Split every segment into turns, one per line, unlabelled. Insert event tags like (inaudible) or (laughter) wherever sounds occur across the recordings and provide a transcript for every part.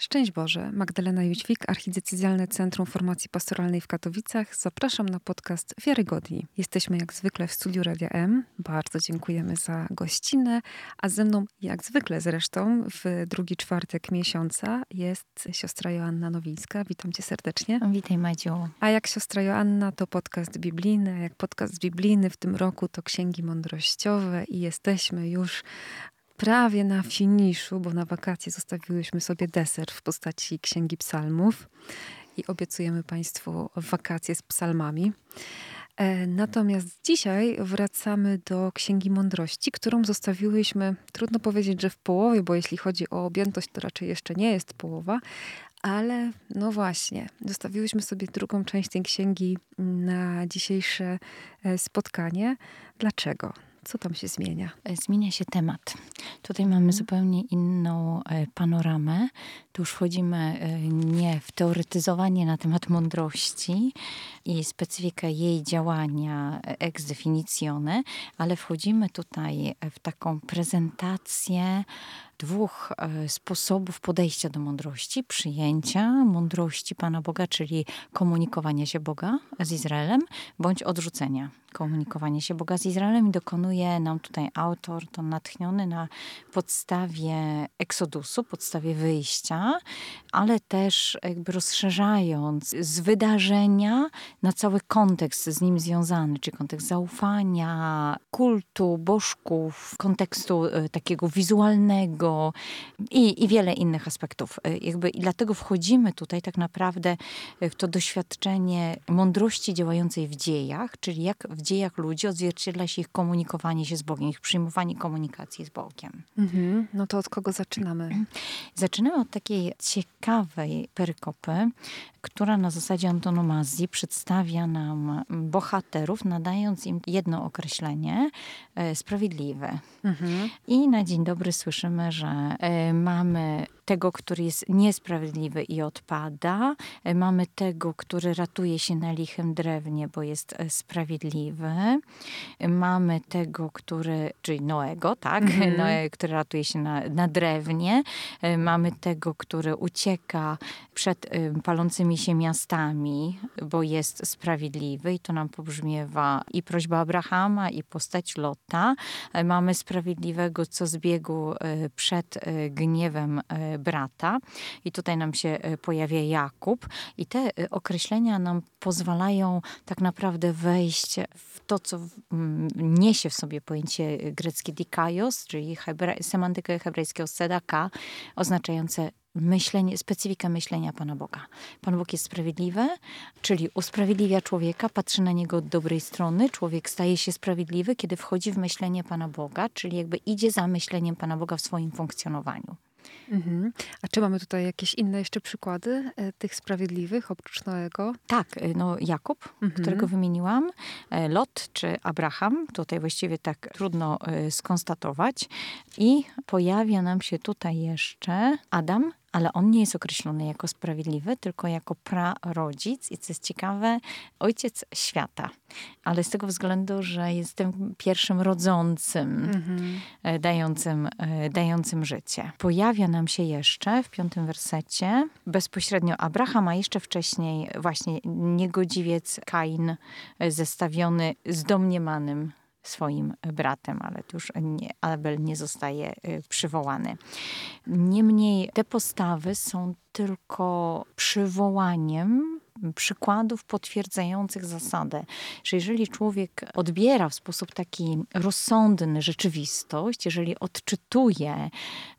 Szczęść Boże, Magdalena Jóźwik, Archidiecezjalne Centrum Formacji Pastoralnej w Katowicach. Zapraszam na podcast Wiarygodni. Jesteśmy jak zwykle w studiu Radia M. Bardzo dziękujemy za gościnę, a ze mną jak zwykle zresztą w drugi czwartek miesiąca jest siostra Joanna Nowińska. Witam cię serdecznie.
Witaj Madziu.
A jak siostra Joanna to podcast biblijny, a jak podcast biblijny w tym roku to księgi mądrościowe i jesteśmy już prawie na finiszu, bo na wakacje zostawiłyśmy sobie deser w postaci Księgi Psalmów i obiecujemy Państwu wakacje z psalmami. E, natomiast dzisiaj wracamy do Księgi Mądrości, którą zostawiłyśmy, trudno powiedzieć, że w połowie, bo jeśli chodzi o objętość, to raczej jeszcze nie jest połowa, ale no właśnie, zostawiłyśmy sobie drugą część tej księgi na dzisiejsze e, spotkanie. Dlaczego? Co tam się zmienia?
E, zmienia się temat. Tutaj mamy mhm. zupełnie inną e, panoramę. Tu już wchodzimy e, nie w teoretyzowanie na temat mądrości i specyfikę jej działania ex definitione, ale wchodzimy tutaj w taką prezentację dwóch sposobów podejścia do mądrości: przyjęcia mądrości Pana Boga, czyli komunikowania się Boga z Izraelem, bądź odrzucenia komunikowania się Boga z Izraelem. I dokonuje nam tutaj autor, to natchniony na podstawie eksodusu, podstawie wyjścia, ale też jakby rozszerzając z wydarzenia na cały kontekst z nim związany, czy kontekst zaufania, kultu, bożków, kontekstu e, takiego wizualnego i, i wiele innych aspektów. E, jakby, I dlatego wchodzimy tutaj tak naprawdę w to doświadczenie mądrości działającej w dziejach, czyli jak w dziejach ludzi odzwierciedla się ich komunikowanie się z Bogiem, ich przyjmowanie komunikacji z Bogiem.
Mhm. No to od kogo zaczynamy? (clears throat)
Zaczynamy od takiej ciekawej perykopy, która na zasadzie antonomazji przedstawia nam bohaterów, nadając im jedno określenie e, sprawiedliwe. Mhm. I na dzień dobry słyszymy, że e, mamy tego, który jest niesprawiedliwy i odpada. E, mamy tego, który ratuje się na lichym drewnie, bo jest sprawiedliwy. Mamy tego, który, czyli Noego, tak? Mhm. (laughs) Noe, który ratuje się na, na drewnie. Mamy tego, który ucieka przed palącymi się miastami, bo jest sprawiedliwy i to nam pobrzmiewa i prośba Abrahama, i postać Lota. E, mamy sprawiedliwego, co zbiegł e, przed e, gniewem brata i tutaj nam się pojawia Jakub i te określenia nam pozwalają tak naprawdę wejść w to, co niesie w sobie pojęcie greckie dikaios, czyli hebre semantykę hebrajskiego sedaka, oznaczające myślenie, specyfikę myślenia Pana Boga. Pan Bóg jest sprawiedliwy, czyli usprawiedliwia człowieka, patrzy na niego od dobrej strony. Człowiek staje się sprawiedliwy, kiedy wchodzi w myślenie Pana Boga, czyli jakby idzie za myśleniem Pana Boga w swoim funkcjonowaniu.
Mhm. A czy mamy tutaj jakieś inne jeszcze przykłady e, tych sprawiedliwych oprócz Noego?
Tak, e, no Jakub, mhm. którego wymieniłam, e, Lot czy Abraham, tutaj właściwie tak trudno skonstatować. I pojawia nam się tutaj jeszcze Adam, ale on nie jest określony jako sprawiedliwy, tylko jako prarodzic i co jest ciekawe, ojciec świata. Ale z tego względu, że jest tym pierwszym rodzącym, mhm. E, dającym, e, dającym życie. Pojawia nam się jeszcze w piątym wersecie bezpośrednio Abraham, a jeszcze wcześniej właśnie niegodziwiec Kain e, zestawiony z domniemanym swoim bratem, ale tu już nie, Abel nie zostaje y, przywołany. Niemniej te postawy są tylko przywołaniem przykładów potwierdzających zasadę, że jeżeli człowiek odbiera w sposób taki rozsądny rzeczywistość, jeżeli odczytuje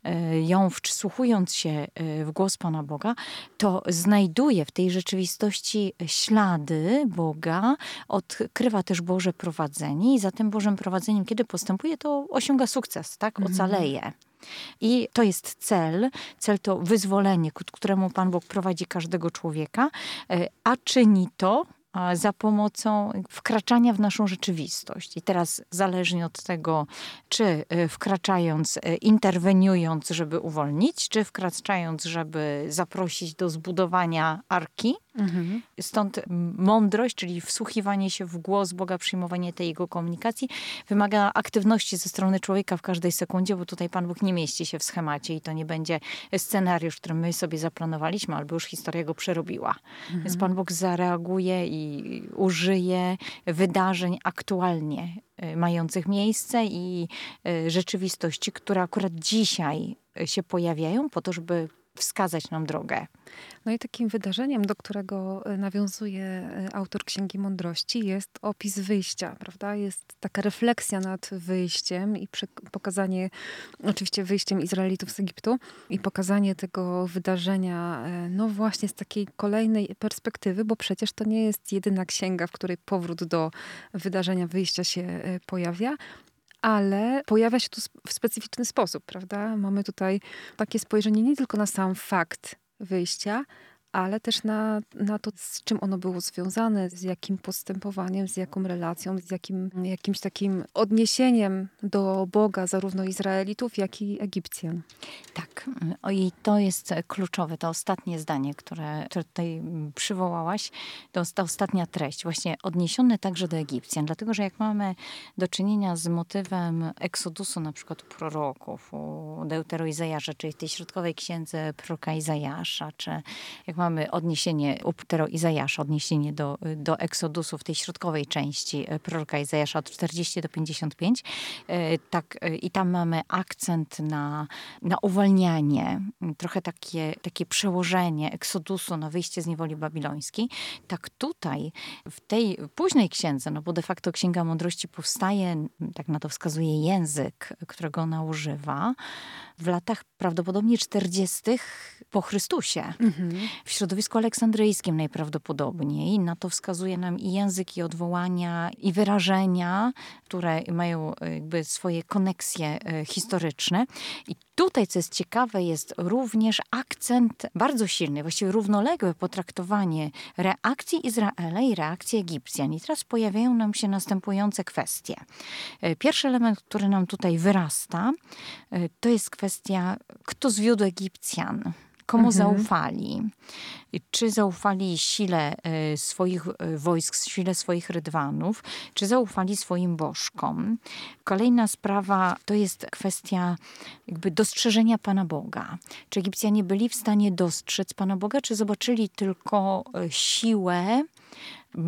e, ją, wsłuchując się e, w głos Pana Boga, to znajduje w tej rzeczywistości ślady Boga, odkrywa też Boże prowadzenie i za tym Bożym prowadzeniem, kiedy postępuje, to osiąga sukces, tak? Mhm. Ocaleje. I to jest cel. Cel to wyzwolenie, ku któremu Pan Bóg prowadzi każdego człowieka, e, a czyni to za pomocą wkraczania w naszą rzeczywistość. I teraz zależnie od tego, czy e, wkraczając, e, interweniując, żeby uwolnić, czy wkraczając, żeby zaprosić do zbudowania arki, Mhm. Stąd mądrość, czyli wsłuchiwanie się w głos Boga, przyjmowanie tej jego komunikacji, wymaga aktywności ze strony człowieka w każdej sekundzie, bo tutaj Pan Bóg nie mieści się w schemacie i to nie będzie scenariusz, który my sobie zaplanowaliśmy, albo już historia go przerobiła. Mhm. Więc Pan Bóg zareaguje i użyje wydarzeń aktualnie y, mających miejsce i y, rzeczywistości, które akurat dzisiaj się pojawiają po to, żeby wskazać nam drogę.
No i takim wydarzeniem, do którego e, nawiązuje e, autor Księgi Mądrości, jest opis wyjścia, prawda? Jest taka refleksja nad wyjściem i pokazanie, oczywiście wyjściem Izraelitów z Egiptu i pokazanie tego wydarzenia, e, no właśnie z takiej kolejnej perspektywy, bo przecież to nie jest jedyna księga, w której powrót do wydarzenia wyjścia się pojawia, ale pojawia się tu w specyficzny sposób, prawda? Mamy tutaj takie spojrzenie nie tylko na sam fakt wyjścia, ale też na, na to, z czym ono było związane, z jakim postępowaniem, z jaką relacją, z jakim, jakimś takim odniesieniem do Boga zarówno Izraelitów, jak i Egipcjan.
Tak. I to jest kluczowe, to ostatnie zdanie, które, które tutaj przywołałaś, to ta ostatnia treść, właśnie odniesione także do Egipcjan, dlatego, że jak mamy do czynienia z motywem eksodusu na przykład u proroków, u Deutero Izajasza, czyli w tej środkowej księdze proroka Izajasza, czy jak mamy odniesienie u Ptero Izajasza, odniesienie do, do Eksodusu w tej środkowej części e, proroka Izajasza od 40 do 55. E, tak, e, I tam mamy akcent na, na uwalnianie, trochę takie, takie przełożenie Eksodusu na wyjście z niewoli babilońskiej. Tak tutaj, w tej późnej księdze, no bo de facto Księga Mądrości powstaje, tak na to wskazuje język, którego ona używa, w latach prawdopodobnie 40. po Chrystusie. Mhm. W środowisku aleksandryjskim najprawdopodobniej. Na to wskazuje nam i język, i odwołania, i wyrażenia, które mają e, jakby swoje koneksje e, historyczne. I tutaj, co jest ciekawe, jest również akcent bardzo silny, właściwie równoległe potraktowanie reakcji Izraela i reakcji Egipcjan. I teraz pojawiają nam się następujące kwestie. E, pierwszy element, który nam tutaj wyrasta, to jest kwestia, kto zwiódł Egipcjan komu mhm. zaufali. Czy zaufali sile e, swoich e, wojsk, sile swoich rydwanów, czy zaufali swoim bożkom. Kolejna sprawa to jest kwestia jakby dostrzeżenia Pana Boga. Czy Egipcjanie byli w stanie dostrzec Pana Boga, czy zobaczyli tylko e, siłę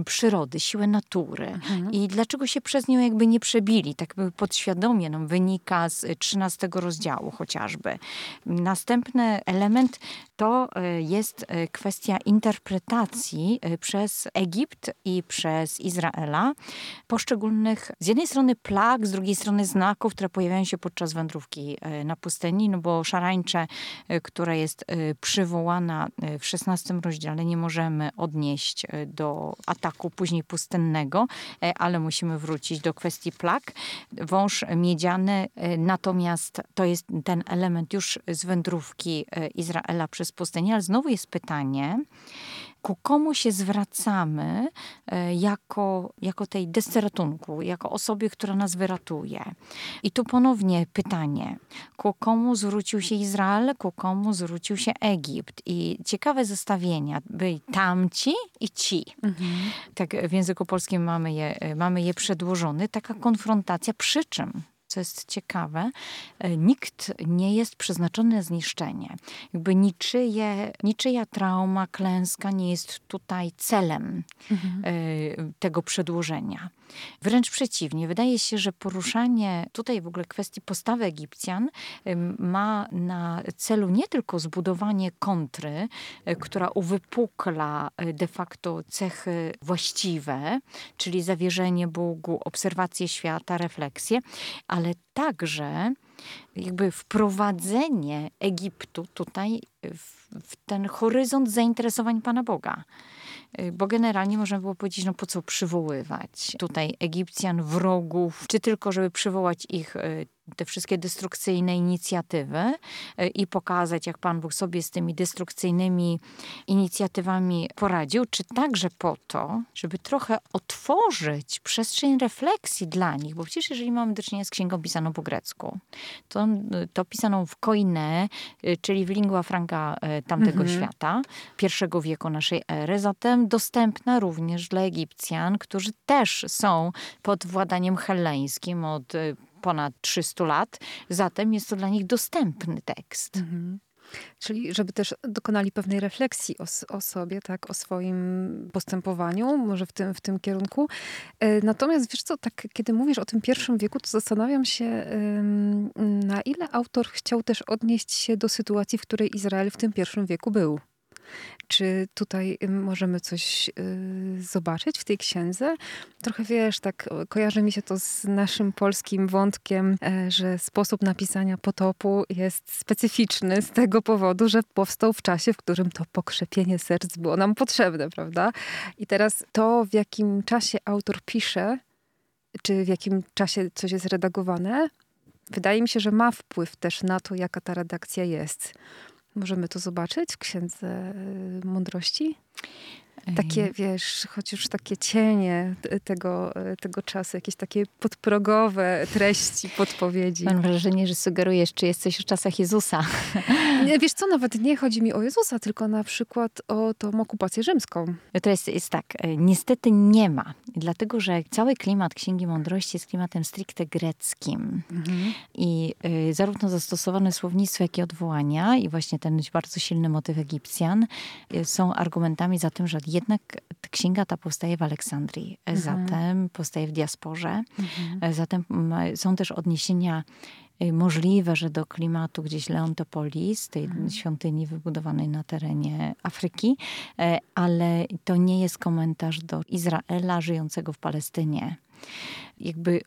przyrody, siłę natury mhm. i dlaczego się przez nią jakby nie przebili, tak by podświadomie nam wynika z 13 rozdziału chociażby. Następny element to e, jest e, kwestia interpretacji e, przez Egipt i przez Izraela poszczególnych z jednej strony plag, z drugiej strony znaków, które pojawiają się podczas wędrówki na pustyni, no bo szarańcze, która jest przywołana w 16 rozdziale, nie możemy odnieść do ataku później pustynnego, ale musimy wrócić do kwestii plag. Wąż miedziany natomiast to jest ten element już z wędrówki Izraela przez pustynię, ale znowu jest pytanie, ku komu się zwracamy e, jako, jako tej desce ratunku, jako osobie, która nas wyratuje. I tu ponownie pytanie, ku komu zwrócił się Izrael, ku komu zwrócił się Egipt. I ciekawe zestawienia, byli tamci i ci. Mhm. Tak w języku polskim mamy je, mamy je przedłożone, taka konfrontacja, przy czym co jest ciekawe, e, nikt nie jest przeznaczony na zniszczenie. Jakby niczyje, niczyja trauma, klęska nie jest tutaj celem mhm. E, tego przedłożenia. Wręcz przeciwnie, wydaje się, że poruszanie tutaj w ogóle kwestii postawy Egipcjan ma na celu nie tylko zbudowanie kontry, e, która uwypukla de facto cechy właściwe, czyli zawierzenie Bogu, obserwację świata, refleksję, ale także jakby wprowadzenie Egiptu tutaj w, w ten horyzont zainteresowań Pana Boga. Bo generalnie można było powiedzieć, no po co przywoływać tutaj Egipcjan, wrogów, czy tylko żeby przywołać ich e, te wszystkie destrukcyjne inicjatywy e, i pokazać, jak Pan Bóg sobie z tymi destrukcyjnymi inicjatywami poradził, czy także po to, żeby trochę otworzyć przestrzeń refleksji dla nich, bo przecież jeżeli mamy do czynienia z księgą pisaną po grecku, to, to pisaną w koine, e, czyli w lingua franca księga tamtego mhm. świata, pierwszego wieku naszej ery, zatem dostępna również dla Egipcjan, którzy też są pod władaniem helleńskim od ponad 300 lat, zatem jest to dla nich dostępny tekst. Mhm.
Czyli żeby też dokonali pewnej refleksji o, o, sobie, tak, o swoim postępowaniu, może w tym, w tym kierunku. E, natomiast wiesz co, tak kiedy mówisz o tym pierwszym wieku, to zastanawiam się, na ile autor chciał też odnieść się do sytuacji, w której Izrael w tym pierwszym wieku był. Czy tutaj możemy coś y, zobaczyć w tej księdze? Trochę wiesz, tak kojarzy mi się to z naszym polskim wątkiem, e, że sposób napisania potopu jest specyficzny z tego powodu, że powstał w czasie, w którym to pokrzepienie serc było nam potrzebne, prawda? I teraz to, w jakim czasie autor pisze, czy w jakim czasie coś jest redagowane, wydaje mi się, że ma wpływ też na to, jaka ta redakcja jest. Możemy to zobaczyć w Księdze y, Mądrości? Takie, wiesz, chociaż takie cienie tego, tego czasu, jakieś takie podprogowe treści, podpowiedzi.
Mam wrażenie, że sugerujesz, czy jesteś w czasach Jezusa. (laughs)
Nie, wiesz co, nawet nie chodzi mi o Jezusa, tylko na przykład o tą okupację rzymską.
To jest, jest tak, e, niestety nie ma. Dlatego, że cały klimat Księgi Mądrości jest klimatem stricte greckim. Mhm. I y, zarówno zastosowane słownictwo, jak i odwołania i właśnie ten bardzo silny motyw Egipcjan y, są argumentami za tym, że jednak księga ta powstaje w Aleksandrii, mhm. zatem powstaje w diasporze, mhm. zatem są też odniesienia y, możliwe, że do klimatu gdzieś Leontopolis, tej mhm. świątyni wybudowanej na terenie Afryki, e, ale to nie jest komentarz do Izraela żyjącego w Palestynie jakby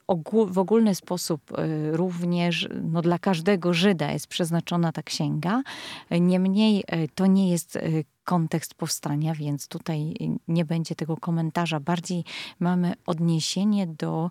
w ogólny sposób y, również no, dla każdego Żyda jest przeznaczona ta księga. Niemniej y, to nie jest y, kontekst powstania, więc tutaj nie będzie tego komentarza. Bardziej mamy odniesienie do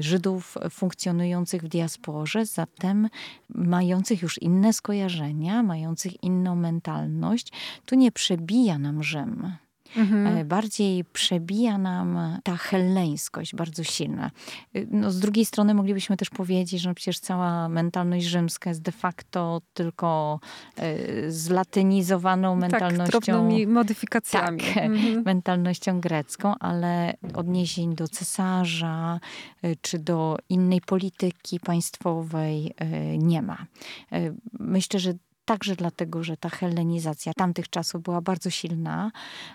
Żydów funkcjonujących w diasporze, zatem mających już inne skojarzenia, mających inną mentalność. Tu nie przebija nam Rzym. Mhm. E, bardziej przebija nam ta helleńskość bardzo silna. E, no, z drugiej strony moglibyśmy też powiedzieć, że przecież cała mentalność rzymska jest de facto tylko e, zlatynizowaną tak, mentalnością.
Tak, modyfikacjami.
Tak, mhm. mentalnością grecką, ale odniesień do cesarza czy do innej polityki państwowej nie ma. Myślę, że Także dlatego, że ta hellenizacja tamtych czasów była bardzo silna,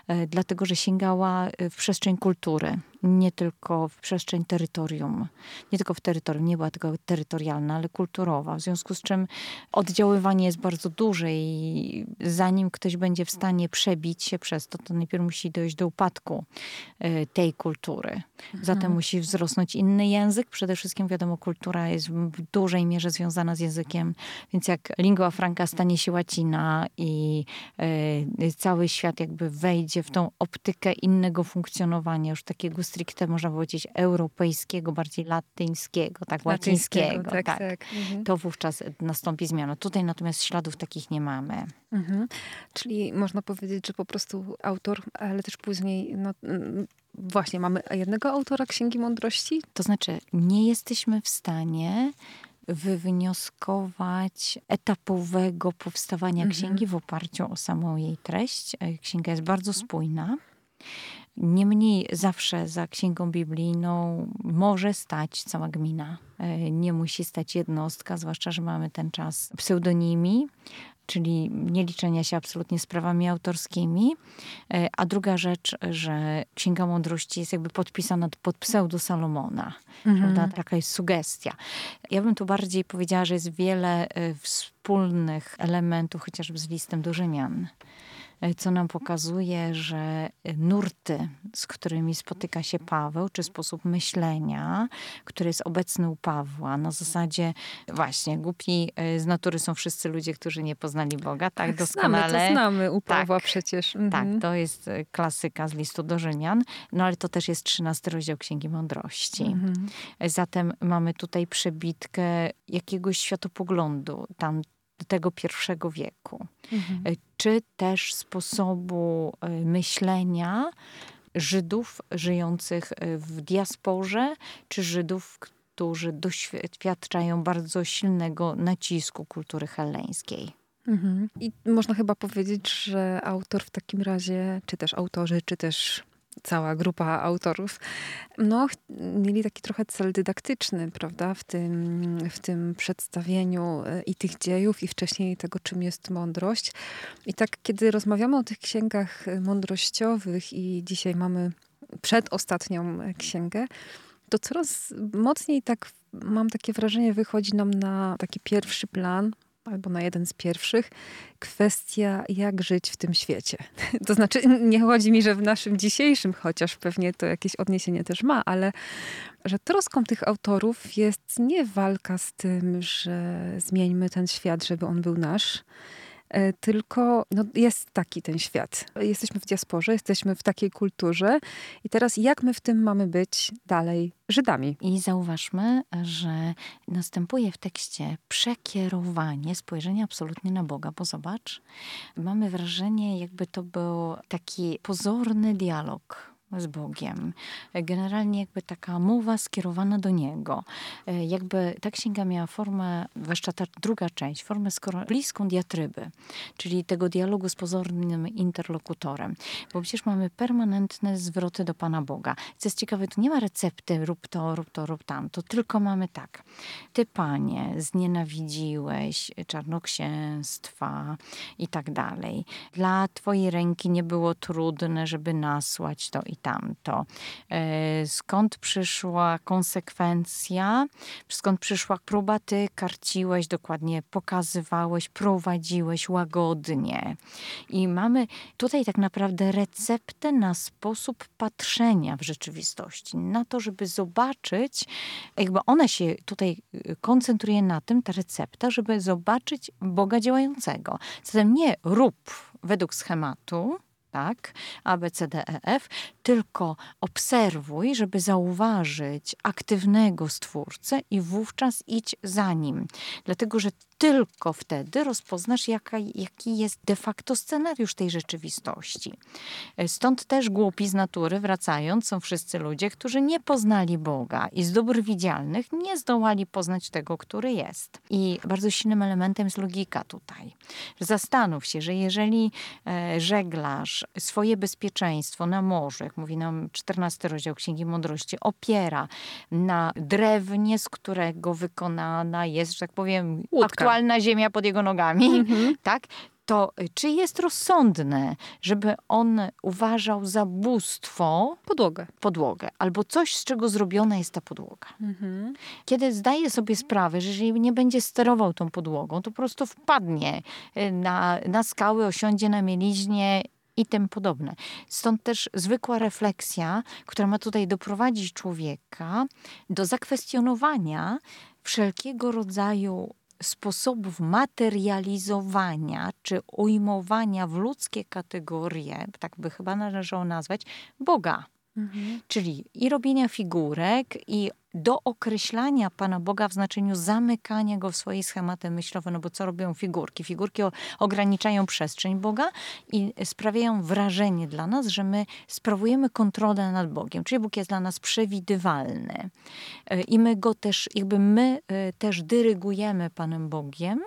e, dlatego, że sięgała e, w przestrzeń kultury nie tylko w przestrzeń terytorium. Nie tylko w terytorium, nie była tylko terytorialna, ale kulturowa. W związku z czym oddziaływanie jest bardzo duże i zanim ktoś będzie w stanie przebić się przez to, to najpierw musi dojść do upadku e, tej kultury. Zatem mhm. musi wzrosnąć inny język. Przede wszystkim wiadomo, kultura jest w dużej mierze związana z językiem, więc jak lingua franca stanie się łacina i e, cały świat jakby wejdzie w tą optykę innego funkcjonowania, już takiego stricte można powiedzieć europejskiego, bardziej latyńskiego, tak, łacińskiego, tak, tak. tak. Mhm. to wówczas nastąpi zmiana. Tutaj natomiast śladów takich nie mamy. Mhm.
Czyli można powiedzieć, że po prostu autor, ale też później no, właśnie mamy jednego autora Księgi Mądrości?
To znaczy nie jesteśmy w stanie wywnioskować etapowego powstawania mhm. księgi w oparciu o samą jej treść. E, księga jest bardzo spójna. Niemniej zawsze za księgą biblijną może stać cała gmina. E, nie musi stać jednostka, zwłaszcza, że mamy ten czas pseudonimi, czyli nie liczenia się absolutnie z prawami autorskimi. E, a druga rzecz, że Księga Mądrości jest jakby podpisana pod pseudo Salomona. Mhm. Taka jest sugestia. Ja bym tu bardziej powiedziała, że jest wiele e, wspólnych elementów, chociażby z listem do Rzymian. E, co nam pokazuje, że nurty, z którymi spotyka się Paweł, czy sposób myślenia, który jest obecny u Pawła, na zasadzie właśnie, głupi e, z natury są wszyscy ludzie, którzy nie poznali Boga, tak, tak doskonale.
Znamy, to znamy u Pawła tak, przecież.
Mhm. Tak, to jest e, klasyka z listu do Rzymian, no ale to też jest trzynasty rozdział Księgi Mądrości. Mhm. Zatem mamy tutaj przebitkę jakiegoś światopoglądu, tam tego pierwszego wieku, mhm. E, czy też sposobu e, myślenia Żydów żyjących e, w diasporze, czy Żydów, którzy doświadczają bardzo silnego nacisku kultury helleńskiej.
Mhm. I można chyba powiedzieć, że autor w takim razie, czy też autorzy, czy też cała grupa autorów, no, mieli taki trochę cel dydaktyczny, prawda, w tym, w tym przedstawieniu e, i tych dziejów, i wcześniej tego, czym jest mądrość. I tak, kiedy rozmawiamy o tych księgach mądrościowych i dzisiaj mamy przedostatnią księgę, to coraz mocniej tak mam takie wrażenie, wychodzi nam na taki pierwszy plan, albo na jeden z pierwszych, kwestia, jak żyć w tym świecie. (laughs) To znaczy, nie chodzi mi, że w naszym dzisiejszym, chociaż pewnie to jakieś odniesienie też ma, ale że troską tych autorów jest nie walka z tym, że zmieńmy ten świat, żeby on był nasz, tylko no, jest taki ten świat. Jesteśmy w diasporze, jesteśmy w takiej kulturze i teraz jak my w tym mamy być dalej Żydami?
I zauważmy, że następuje w tekście przekierowanie spojrzenia absolutnie na Boga, bo zobacz, mamy wrażenie, jakby to był taki pozorny dialog z Bogiem. Generalnie jakby taka mowa skierowana do Niego. E, jakby ta księga miała formę, zwłaszcza ta druga część, formę bliską diatryby, czyli tego dialogu z pozornym interlokutorem. Bo przecież mamy permanentne zwroty do Pana Boga. Co jest ciekawe, tu nie ma recepty rób to, rób to, rób tam. To tylko mamy tak. Ty, Panie, znienawidziłeś czarnoksięstwa i tak dalej. Dla Twojej ręki nie było trudne, żeby nasłać to i tamto. E, skąd przyszła konsekwencja? Skąd przyszła próba? Ty karciłeś, dokładnie pokazywałeś, prowadziłeś łagodnie. I mamy tutaj tak naprawdę receptę na sposób patrzenia w rzeczywistości, na to, żeby zobaczyć, jakby ona się tutaj koncentruje na tym, ta recepta, żeby zobaczyć Boga działającego. Zatem nie rób według schematu, tak, A, B, C, D, E, F, tylko obserwuj, żeby zauważyć aktywnego stwórcę i wówczas idź za nim. Dlatego, że tylko wtedy rozpoznasz, jaka, jaki jest de facto scenariusz tej rzeczywistości. Stąd też głupi z natury, wracając, są wszyscy ludzie, którzy nie poznali Boga i z dóbr widzialnych nie zdołali poznać tego, który jest. I bardzo silnym elementem jest logika tutaj. Zastanów się, że jeżeli e, żeglarz swoje bezpieczeństwo na morzu, jak mówi nam 14 rozdział Księgi Mądrości, opiera na drewnie, z którego wykonana jest, że tak powiem, Łódka aktualna ziemia pod jego nogami, mhm. (laughs) tak? to czy jest rozsądne, żeby on uważał za bóstwo
podłogę.
podłogę albo coś, z czego zrobiona jest ta podłoga. Mhm. Kiedy zdaje sobie sprawę, że jeżeli nie będzie sterował tą podłogą, to po prostu wpadnie y, na, na skały, osiądzie na mieliźnie i tym podobne. Stąd też zwykła refleksja, która ma tutaj doprowadzić człowieka do zakwestionowania wszelkiego rodzaju sposobów materializowania czy ujmowania w ludzkie kategorie, tak by chyba należało nazwać, Boga. Mhm. Czyli i robienia figurek, i do określania Pana Boga w znaczeniu zamykania go w swojej schematy myślowe, no bo co robią figurki? Figurki ograniczają przestrzeń Boga i sprawiają wrażenie dla nas, że my sprawujemy kontrolę nad Bogiem, czyli Bóg jest dla nas przewidywalny. E, I my go też, jakby my e, też dyrygujemy Panem Bogiem,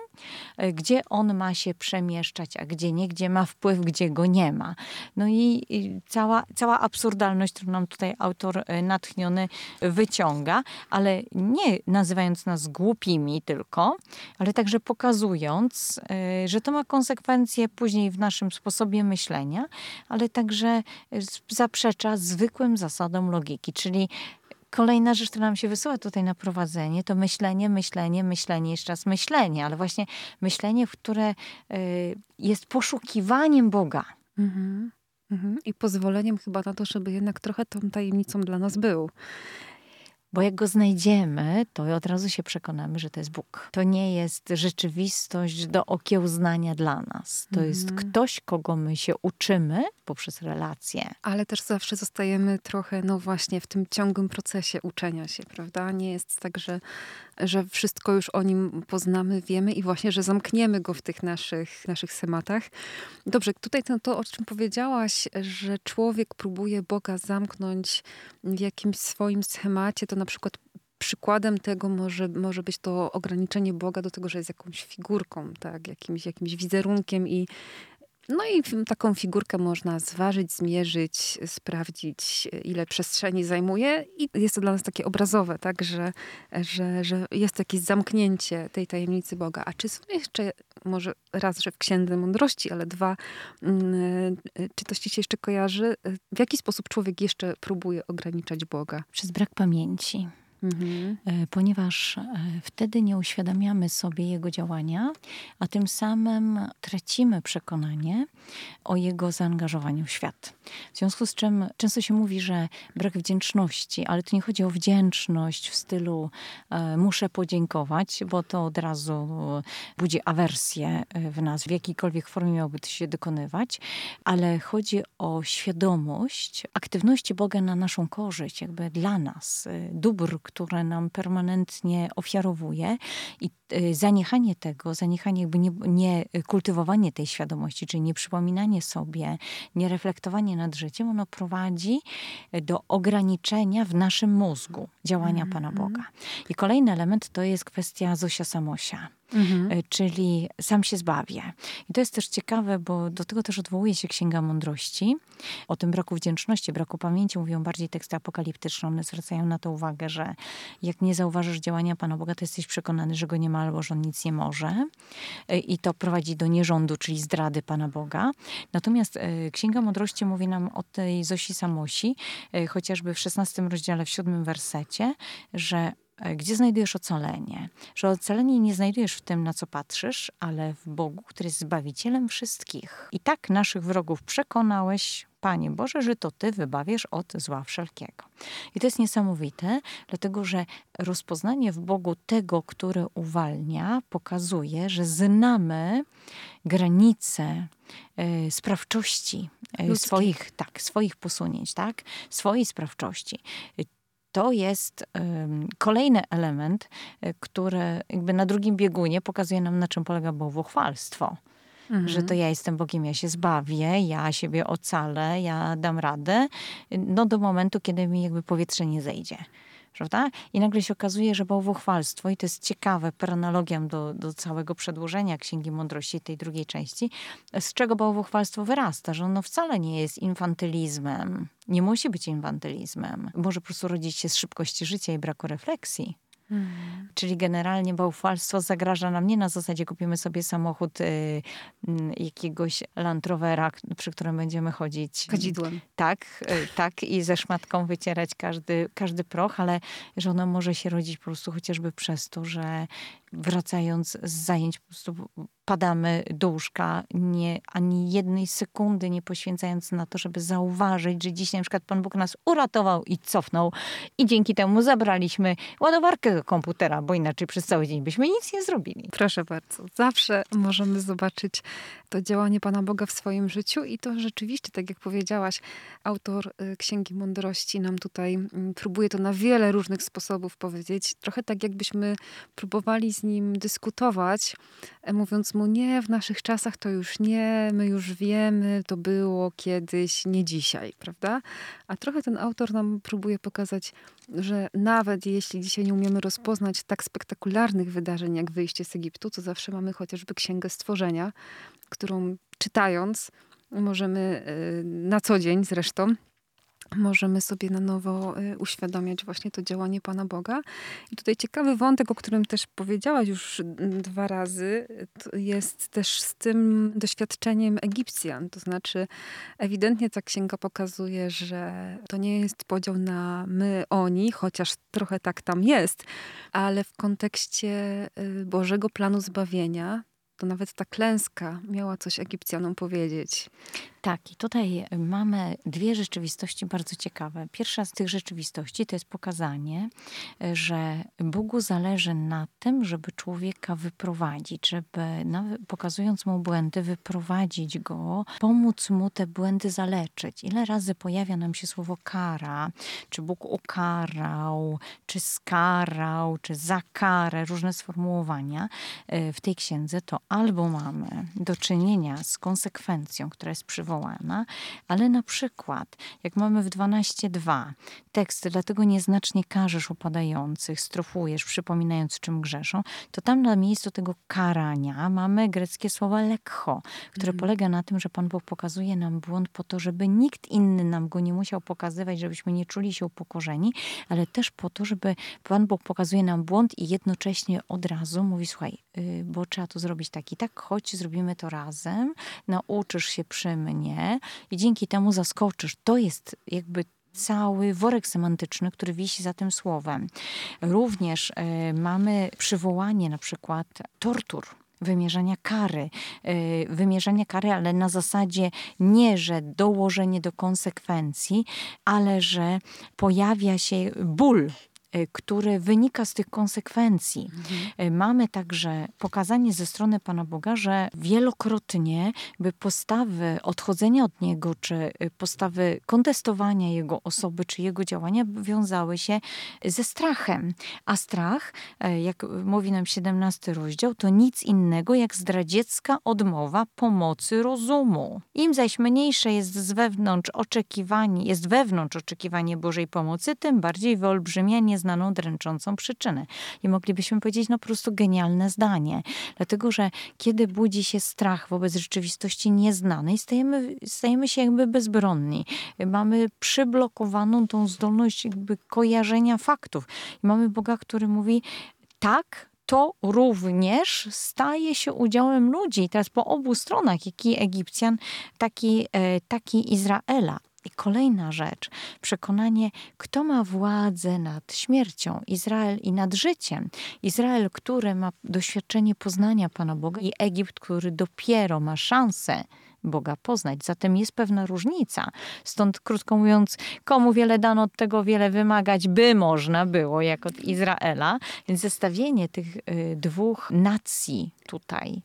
gdzie On ma się przemieszczać, a gdzie nie, gdzie ma wpływ, gdzie go nie ma. No i cała, cała absurdalność, którą nam tutaj autor natchniony wyciąga, ale nie nazywając nas głupimi tylko, ale także pokazując, e, że to ma konsekwencje później w naszym sposobie myślenia, ale także zaprzecza zwykłym zasadom logiki, czyli Kolejna rzecz, która nam się wysyła tutaj na prowadzenie, to myślenie, myślenie, myślenie, jeszcze raz myślenie, ale właśnie myślenie, które e, jest poszukiwaniem Boga. Mhm.
Mhm. I pozwoleniem chyba na to, żeby jednak trochę tą tajemnicą dla nas był.
Bo jak go znajdziemy, to od razu się przekonamy, że to jest Bóg. To nie jest rzeczywistość do okiełznania dla nas. To mhm. jest ktoś, kogo my się uczymy poprzez relacje.
Ale też zawsze zostajemy trochę, no właśnie, w tym ciągłym procesie uczenia się, prawda? Nie jest tak, że, że wszystko już o nim poznamy, wiemy i właśnie, że zamkniemy go w tych naszych, naszych schematach. Dobrze, tutaj to, to, o czym powiedziałaś, że człowiek próbuje Boga zamknąć w jakimś swoim schemacie, to na przykład przykładem tego może, może być to ograniczenie Boga do tego, że jest jakąś figurką, tak? jakimś, jakimś wizerunkiem i no i taką figurkę można zważyć, zmierzyć, sprawdzić, ile przestrzeni zajmuje. I jest to dla nas takie obrazowe, tak, że, że, że jest jakieś zamknięcie tej tajemnicy Boga. A czy są jeszcze, może raz, że w Księdze Mądrości, ale dwa, mm, czy to ci się jeszcze kojarzy, w jaki sposób człowiek jeszcze próbuje ograniczać Boga?
Przez brak pamięci. Mhm. E, ponieważ e, wtedy nie uświadamiamy sobie jego działania, a tym samym tracimy przekonanie o jego zaangażowaniu w świat. W związku z czym często się mówi, że brak wdzięczności, ale tu nie chodzi o wdzięczność w stylu e, muszę podziękować, bo to od razu budzi awersję w nas, w jakiejkolwiek formie miałoby to się dokonywać, ale chodzi o świadomość aktywności Boga na naszą korzyść, jakby dla nas, dóbr, które nam permanentnie ofiarowuje i y, zaniechanie tego, zaniechanie jakby nie, nie kultywowanie tej świadomości, czyli nie przypominanie sobie, nie reflektowanie nad życiem, ono prowadzi do ograniczenia w naszym mózgu działania -hmm. Pana Boga. I kolejny element to jest kwestia Zosia Samosia. Mhm. E, czyli sam się zbawię. I to jest też ciekawe, bo do tego też odwołuje się Księga Mądrości. O tym braku wdzięczności, braku pamięci mówią bardziej teksty apokaliptyczne. One zwracają na to uwagę, że jak nie zauważysz działania Pana Boga, to jesteś przekonany, że Go nie ma albo że On nic nie może. E, I to prowadzi do nierządu, czyli zdrady Pana Boga. Natomiast e, Księga Mądrości mówi nam o tej Zosi Samosi, chociażby w 16 rozdziale, w 7 wersecie, że gdzie znajdujesz ocalenie? Że ocalenie nie znajdujesz w tym, na co patrzysz, ale w Bogu, który jest Zbawicielem wszystkich. I tak naszych wrogów przekonałeś, Panie Boże, że to Ty wybawiesz od zła wszelkiego. I to jest niesamowite, dlatego że rozpoznanie w Bogu tego, który uwalnia, pokazuje, że znamy granice y, sprawczości y, swoich, tak, swoich posunięć, tak, swojej sprawczości to jest kolejny element, e, który jakby na drugim biegunie pokazuje nam, na czym polega bałwochwalstwo. Mhm. Że to ja jestem Bogiem, ja się zbawię, ja siebie ocalę, ja dam radę, no do momentu, kiedy mi jakby powietrze nie zejdzie prawda? I nagle się okazuje, że bałwochwalstwo, i to jest ciekawe, per analogiam do, do całego przedłożenia Księgi Mądrości, tej drugiej części, z czego bałwochwalstwo wyrasta, że ono wcale nie jest infantylizmem, nie musi być infantylizmem. Może po prostu rodzić się z szybkości życia i braku refleksji. Hmm. Czyli generalnie bałwochwalstwo zagraża nam nie na zasadzie kupimy sobie samochód y, jakiegoś Land Rovera, przy którym będziemy chodzić.
Kadzidłem.
Tak, y, tak i ze szmatką wycierać każdy, każdy proch, ale że ono może się rodzić po prostu chociażby przez to, że wracając z zajęć po prostu padamy do łóżka, nie, ani jednej sekundy nie poświęcając na to, żeby zauważyć, że dziś na przykład Pan Bóg nas uratował i cofnął i dzięki temu zabraliśmy ładowarkę do komputera, bo inaczej przez cały dzień byśmy nic nie zrobili.
Proszę bardzo. Zawsze możemy zobaczyć to działanie Pana Boga w swoim życiu i to rzeczywiście, tak jak powiedziałaś, autor y, Księgi Mądrości nam tutaj mm, próbuje to na wiele różnych sposobów powiedzieć. Trochę tak jakbyśmy próbowali z nim dyskutować, e, mówiąc mu nie, w naszych czasach to już nie, my już wiemy, to było kiedyś, nie dzisiaj, prawda? A trochę ten autor nam próbuje pokazać, że nawet jeśli dzisiaj nie umiemy rozpoznać tak spektakularnych wydarzeń jak wyjście z Egiptu, to zawsze mamy chociażby Księgę Stworzenia, którą czytając możemy y, na co dzień zresztą możemy sobie na nowo y, uświadamiać właśnie to działanie Pana Boga. I tutaj ciekawy wątek, o którym też powiedziałaś już dwa razy, jest też z tym doświadczeniem Egipcjan. To znaczy, ewidentnie ta księga pokazuje, że to nie jest podział na my, oni, chociaż trochę tak tam jest, ale w kontekście y, Bożego planu zbawienia, to nawet ta klęska miała coś Egipcjanom powiedzieć.
Tak, i tutaj mamy dwie rzeczywistości bardzo ciekawe. Pierwsza z tych rzeczywistości to jest pokazanie, że Bogu zależy na tym, żeby człowieka wyprowadzić, żeby pokazując mu błędy, wyprowadzić go, pomóc mu te błędy zaleczyć. Ile razy pojawia nam się słowo kara, czy Bóg ukarał, czy skarał, czy za karę, różne sformułowania e, w tej księdze, to albo mamy do czynienia z konsekwencją, która jest przywołana, ale na przykład, jak mamy w 12.2 tekst, dlatego nieznacznie karzesz upadających, strofujesz, przypominając czym grzeszą, to tam na miejscu tego karania mamy greckie słowo lekcho, które mm. polega na tym, że Pan Bóg pokazuje nam błąd po to, żeby nikt inny nam go nie musiał pokazywać, żebyśmy nie czuli się upokorzeni, ale też po to, żeby Pan Bóg pokazuje nam błąd i jednocześnie od razu mówi, słuchaj, yy, bo trzeba to zrobić tak i tak, chodź, zrobimy to razem, nauczysz się przy mnie i dzięki temu zaskoczysz. To jest jakby cały worek semantyczny, który wisi za tym słowem. Również y, mamy przywołanie na przykład tortur wymierzania kary. Y, wymierzania kary, ale na zasadzie nie, że dołożenie do konsekwencji, ale że pojawia się ból który wynika z tych konsekwencji. Mhm. Y, mamy także pokazanie ze strony Pana Boga, że wielokrotnie by postawy odchodzenia od Niego, czy y, postawy kontestowania Jego osoby, czy Jego działania wiązały się ze strachem. A strach, jak mówi nam 17 rozdział, to nic innego jak zdradziecka odmowa pomocy rozumu. Im zaś mniejsze jest z wewnątrz oczekiwanie, jest wewnątrz oczekiwanie Bożej pomocy, tym bardziej wyolbrzymianie nieznaną, dręczącą przyczynę. I moglibyśmy powiedzieć, no po prostu genialne zdanie. Dlatego, że kiedy budzi się strach wobec rzeczywistości nieznanej, stajemy, stajemy się jakby bezbronni. Mamy przyblokowaną tą zdolność jakby kojarzenia faktów. I mamy Boga, który mówi, tak, to również staje się udziałem ludzi. Teraz po obu stronach, jak i Egipcjan, taki, e, taki Izraela. I kolejna rzecz, przekonanie, kto ma władzę nad śmiercią, Izrael i nad życiem. Izrael, który ma doświadczenie poznania Pana Boga, i Egipt, który dopiero ma szansę Boga poznać. Zatem jest pewna różnica. Stąd, krótko mówiąc, komu wiele dano, od tego wiele wymagać by można było, jak od Izraela. Więc zestawienie tych y, dwóch nacji tutaj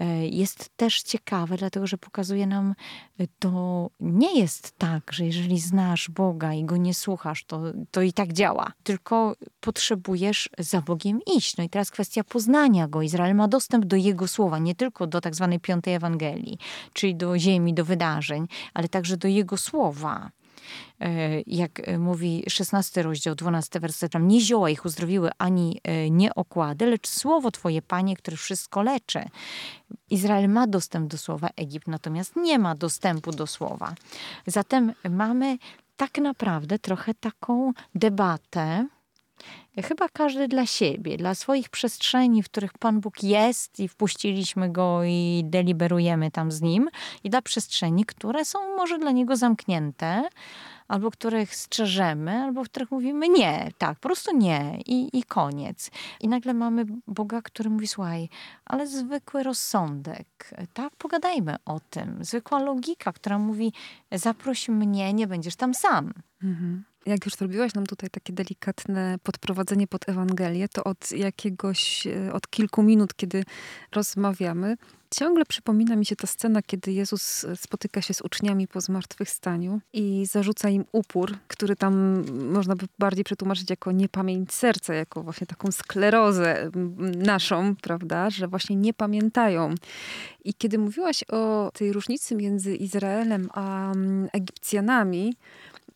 y, jest też ciekawe, dlatego że pokazuje nam, y, to nie jest tak, że jeżeli znasz Boga i go nie słuchasz, to, to i tak działa. Tylko potrzebujesz za Bogiem iść. No i teraz kwestia poznania go. Izrael ma dostęp do jego słowa, nie tylko do tak zwanej piątej Ewangelii, czyli do ziemi, do wydarzeń, ale także do Jego słowa. E, jak mówi 16 rozdział, 12 werset, tam nie zioła ich uzdrowiły, ani e, nie okłady, lecz słowo Twoje, Panie, które wszystko leczy. Izrael ma dostęp do słowa, Egipt natomiast nie ma dostępu do słowa. Zatem mamy tak naprawdę trochę taką debatę, Chyba każdy dla siebie, dla swoich przestrzeni, w których Pan Bóg jest i wpuściliśmy go i deliberujemy tam z nim, i dla przestrzeni, które są może dla niego zamknięte, albo których strzeżemy, albo w których mówimy nie, tak, po prostu nie i, i koniec. I nagle mamy Boga, który mówi, słuchaj, ale zwykły rozsądek, tak, pogadajmy o tym. Zwykła logika, która mówi, zaproś mnie, nie będziesz tam sam. Mhm
jak już zrobiłaś nam tutaj takie delikatne podprowadzenie pod Ewangelię, to od jakiegoś, e, od kilku minut, kiedy rozmawiamy, ciągle przypomina mi się ta scena, kiedy Jezus spotyka się z uczniami po zmartwychwstaniu i zarzuca im upór, który tam można by bardziej przetłumaczyć jako niepamięć serca, jako właśnie taką sklerozę naszą, prawda, że właśnie nie pamiętają. I kiedy mówiłaś o tej różnicy między Izraelem a Egipcjanami,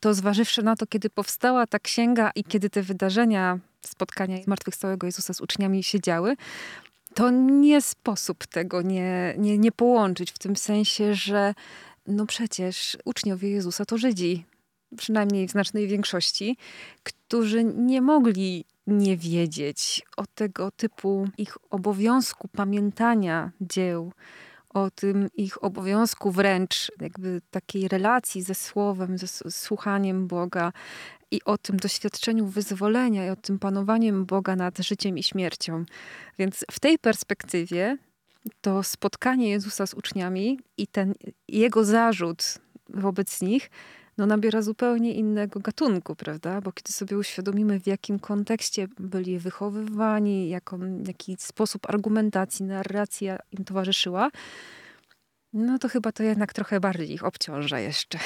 to zważywszy na to, kiedy powstała ta księga i kiedy te wydarzenia, spotkania zmartwychwstałego Jezusa z uczniami się działy, to nie sposób tego nie, nie, nie połączyć w tym sensie, że no przecież uczniowie Jezusa to Żydzi, przynajmniej w znacznej większości, którzy nie mogli nie wiedzieć o tego typu ich obowiązku pamiętania dzieł, o tym ich obowiązku wręcz, jakby takiej relacji ze Słowem, ze słuchaniem Boga i o tym doświadczeniu wyzwolenia i o tym panowaniem Boga nad życiem i śmiercią. Więc w tej perspektywie to spotkanie Jezusa z uczniami i ten jego zarzut wobec nich no, nabiera zupełnie innego gatunku, prawda? Bo kiedy sobie uświadomimy, w jakim kontekście byli wychowywani, jaki sposób argumentacji, narracja im towarzyszyła, No to chyba to jednak trochę bardziej ich obciąża jeszcze.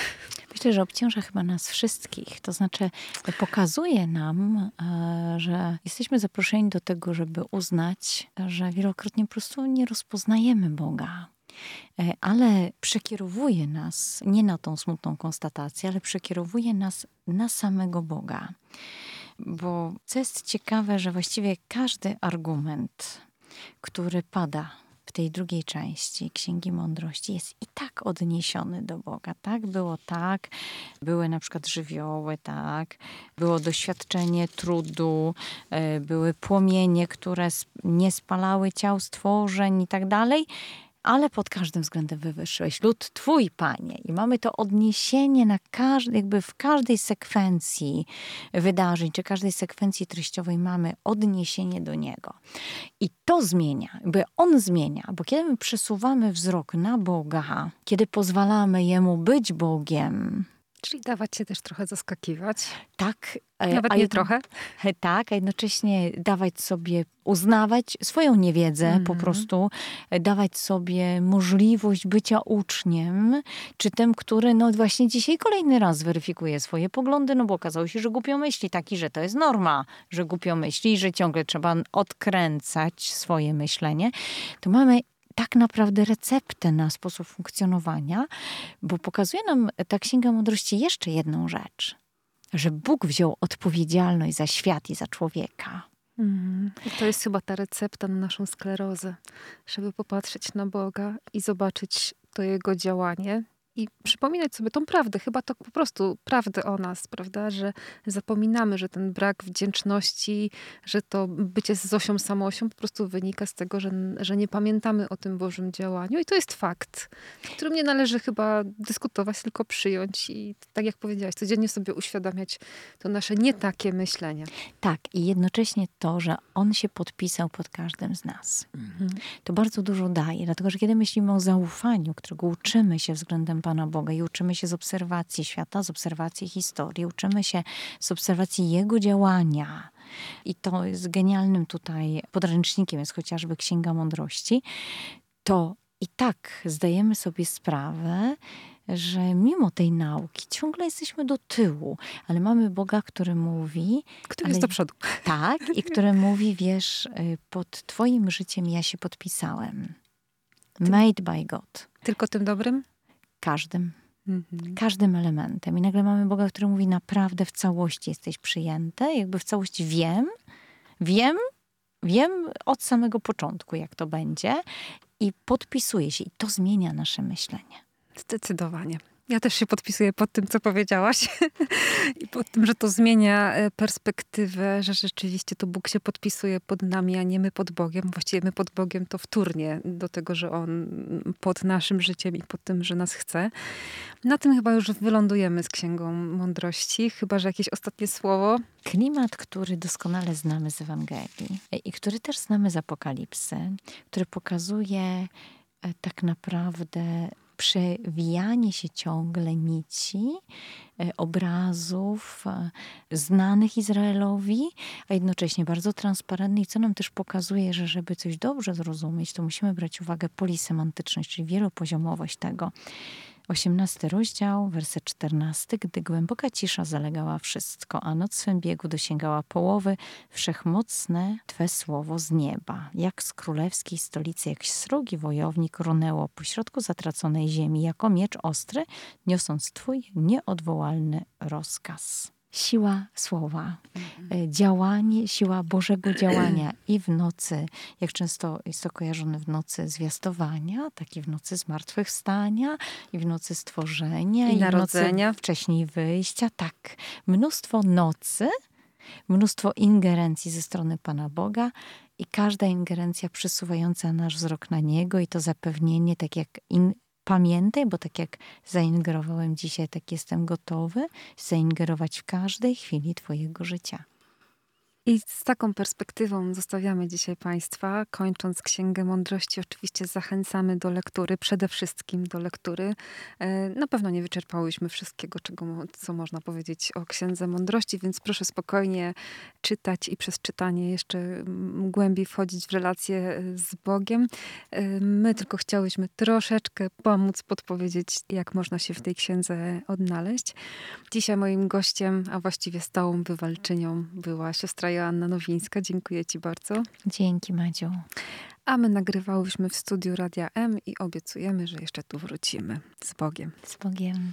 Myślę, że obciąża chyba nas wszystkich. To znaczy, pokazuje nam, e, że jesteśmy zaproszeni do tego, żeby uznać, że wielokrotnie po prostu nie rozpoznajemy Boga. E, ale przekierowuje nas nie na tą smutną konstatację, ale przekierowuje nas na samego Boga. Bo co jest ciekawe, że właściwie każdy argument, który pada w tej drugiej części Księgi Mądrości jest i tak odniesiony do Boga. Tak, było tak, były na przykład żywioły, tak, było doświadczenie trudu, e, były płomienie, które nie spalały ciał stworzeń i tak dalej ale pod każdym względem wywyższyłeś lud Twój, Panie. I mamy to odniesienie na każdy, jakby w każdej sekwencji wydarzeń, czy każdej sekwencji treściowej mamy odniesienie do Niego. I to zmienia, jakby On zmienia, bo kiedy my przesuwamy wzrok na Boga, kiedy pozwalamy Jemu być Bogiem,
Czyli dawać się też trochę zaskakiwać.
Tak.
E, Nawet a nie trochę.
Tak, a jednocześnie dawać sobie, uznawać swoją niewiedzę mm. po mhm. prostu, e, dawać sobie możliwość bycia uczniem, czy tym, który no właśnie dzisiaj kolejny raz weryfikuje swoje poglądy, no bo okazało się, że głupio myśli taki, że to jest norma, że głupio myśli i że ciągle trzeba odkręcać swoje myślenie. To mamy tak naprawdę receptę na sposób funkcjonowania, bo pokazuje nam ta Księga Mądrości jeszcze jedną rzecz, że Bóg wziął odpowiedzialność za świat i za człowieka.
Mm. I to jest chyba ta recepta na naszą sklerozę, żeby popatrzeć na Boga i zobaczyć to Jego działanie, i przypominać sobie tą prawdę, chyba to po prostu prawdę o nas, prawda, że zapominamy, że ten brak wdzięczności, że to bycie z Zosią samosią po prostu wynika z tego, że, że nie pamiętamy o tym Bożym działaniu i to jest fakt, którym nie należy chyba dyskutować, tylko przyjąć i tak jak powiedziałaś, codziennie sobie uświadamiać to nasze nie takie myślenie.
Tak i jednocześnie to, że On się podpisał pod każdym z nas. Mhm. To bardzo dużo daje, dlatego, że kiedy myślimy o zaufaniu, którego uczymy się względem Pana Boga i uczymy się z obserwacji świata, z obserwacji historii, uczymy się z obserwacji Jego działania. I to jest genialnym tutaj podręcznikiem, jest chociażby Księga Mądrości. To i tak zdajemy sobie sprawę, że mimo tej nauki ciągle jesteśmy do tyłu, ale mamy Boga, który mówi.
Który jest do przodu.
Tak, i który (laughs) mówi, wiesz, y, pod Twoim życiem ja się podpisałem. Made by God.
Tylko tym dobrym?
Każdym. Mhm. Każdym elementem. I nagle mamy Boga, który mówi: naprawdę w całości jesteś przyjęty, jakby w całości wiem, wiem, wiem od samego początku, jak to będzie, i podpisuje się. I to zmienia nasze myślenie.
Zdecydowanie. Ja też się podpisuję pod tym, co powiedziałaś. (laughs) I pod tym, że to zmienia e, perspektywę, że rzeczywiście to Bóg się podpisuje pod nami, a nie my pod Bogiem. Właściwie my pod Bogiem to wtórnie do tego, że On pod naszym życiem i pod tym, że nas chce. Na tym chyba już wylądujemy z Księgą Mądrości. Chyba, że jakieś ostatnie słowo.
Klimat, który doskonale znamy z Ewangelii e, i który też znamy z Apokalipsy, który pokazuje e, tak naprawdę przewijanie się ciągle nici, e, obrazów e, znanych Izraelowi, a jednocześnie bardzo transparentny i co nam też pokazuje, że żeby coś dobrze zrozumieć, to musimy brać uwagę polisemantyczność, czyli wielopoziomowość tego. 18 rozdział, werset 14. Gdy głęboka cisza zalegała wszystko, a noc swym biegu dosięgała połowy, wszechmocne Twe słowo z nieba, jak z królewskiej stolicy, jak srogi wojownik runęło pośrodku zatraconej ziemi, jako miecz ostry, niosąc Twój nieodwołalny rozkaz siła słowa, mhm. działanie, siła Bożego działania (clears throat) i w nocy, jak często jest to kojarzone w nocy zwiastowania, tak i w nocy zmartwychwstania, i w nocy stworzenia,
i, i narodzenia.
nocy wcześniej wyjścia. Tak, mnóstwo nocy, mnóstwo ingerencji ze strony Pana Boga i każda ingerencja przesuwająca nasz wzrok na Niego i to zapewnienie, tak jak in, Pamiętaj, bo tak jak zaingerowałem dzisiaj, tak jestem gotowy zaingerować w każdej chwili Twojego życia.
I z taką perspektywą zostawiamy dzisiaj Państwa. Kończąc Księgę Mądrości, oczywiście zachęcamy do lektury, przede wszystkim do lektury. E, na pewno nie wyczerpałyśmy wszystkiego, czego, co można powiedzieć o Księdze Mądrości, więc proszę spokojnie czytać i przez czytanie jeszcze głębiej wchodzić w relacje e, z Bogiem. E, my tylko chciałyśmy troszeczkę pomóc, podpowiedzieć, jak można się w tej księdze odnaleźć. Dzisiaj moim gościem, a właściwie stałą wywalczynią była siostra Joanna Nowińska. Dziękuję Ci bardzo.
Dzięki, Madziu.
A my nagrywałyśmy w studiu Radia M i obiecujemy, że jeszcze tu wrócimy. Z Bogiem.
Z Bogiem.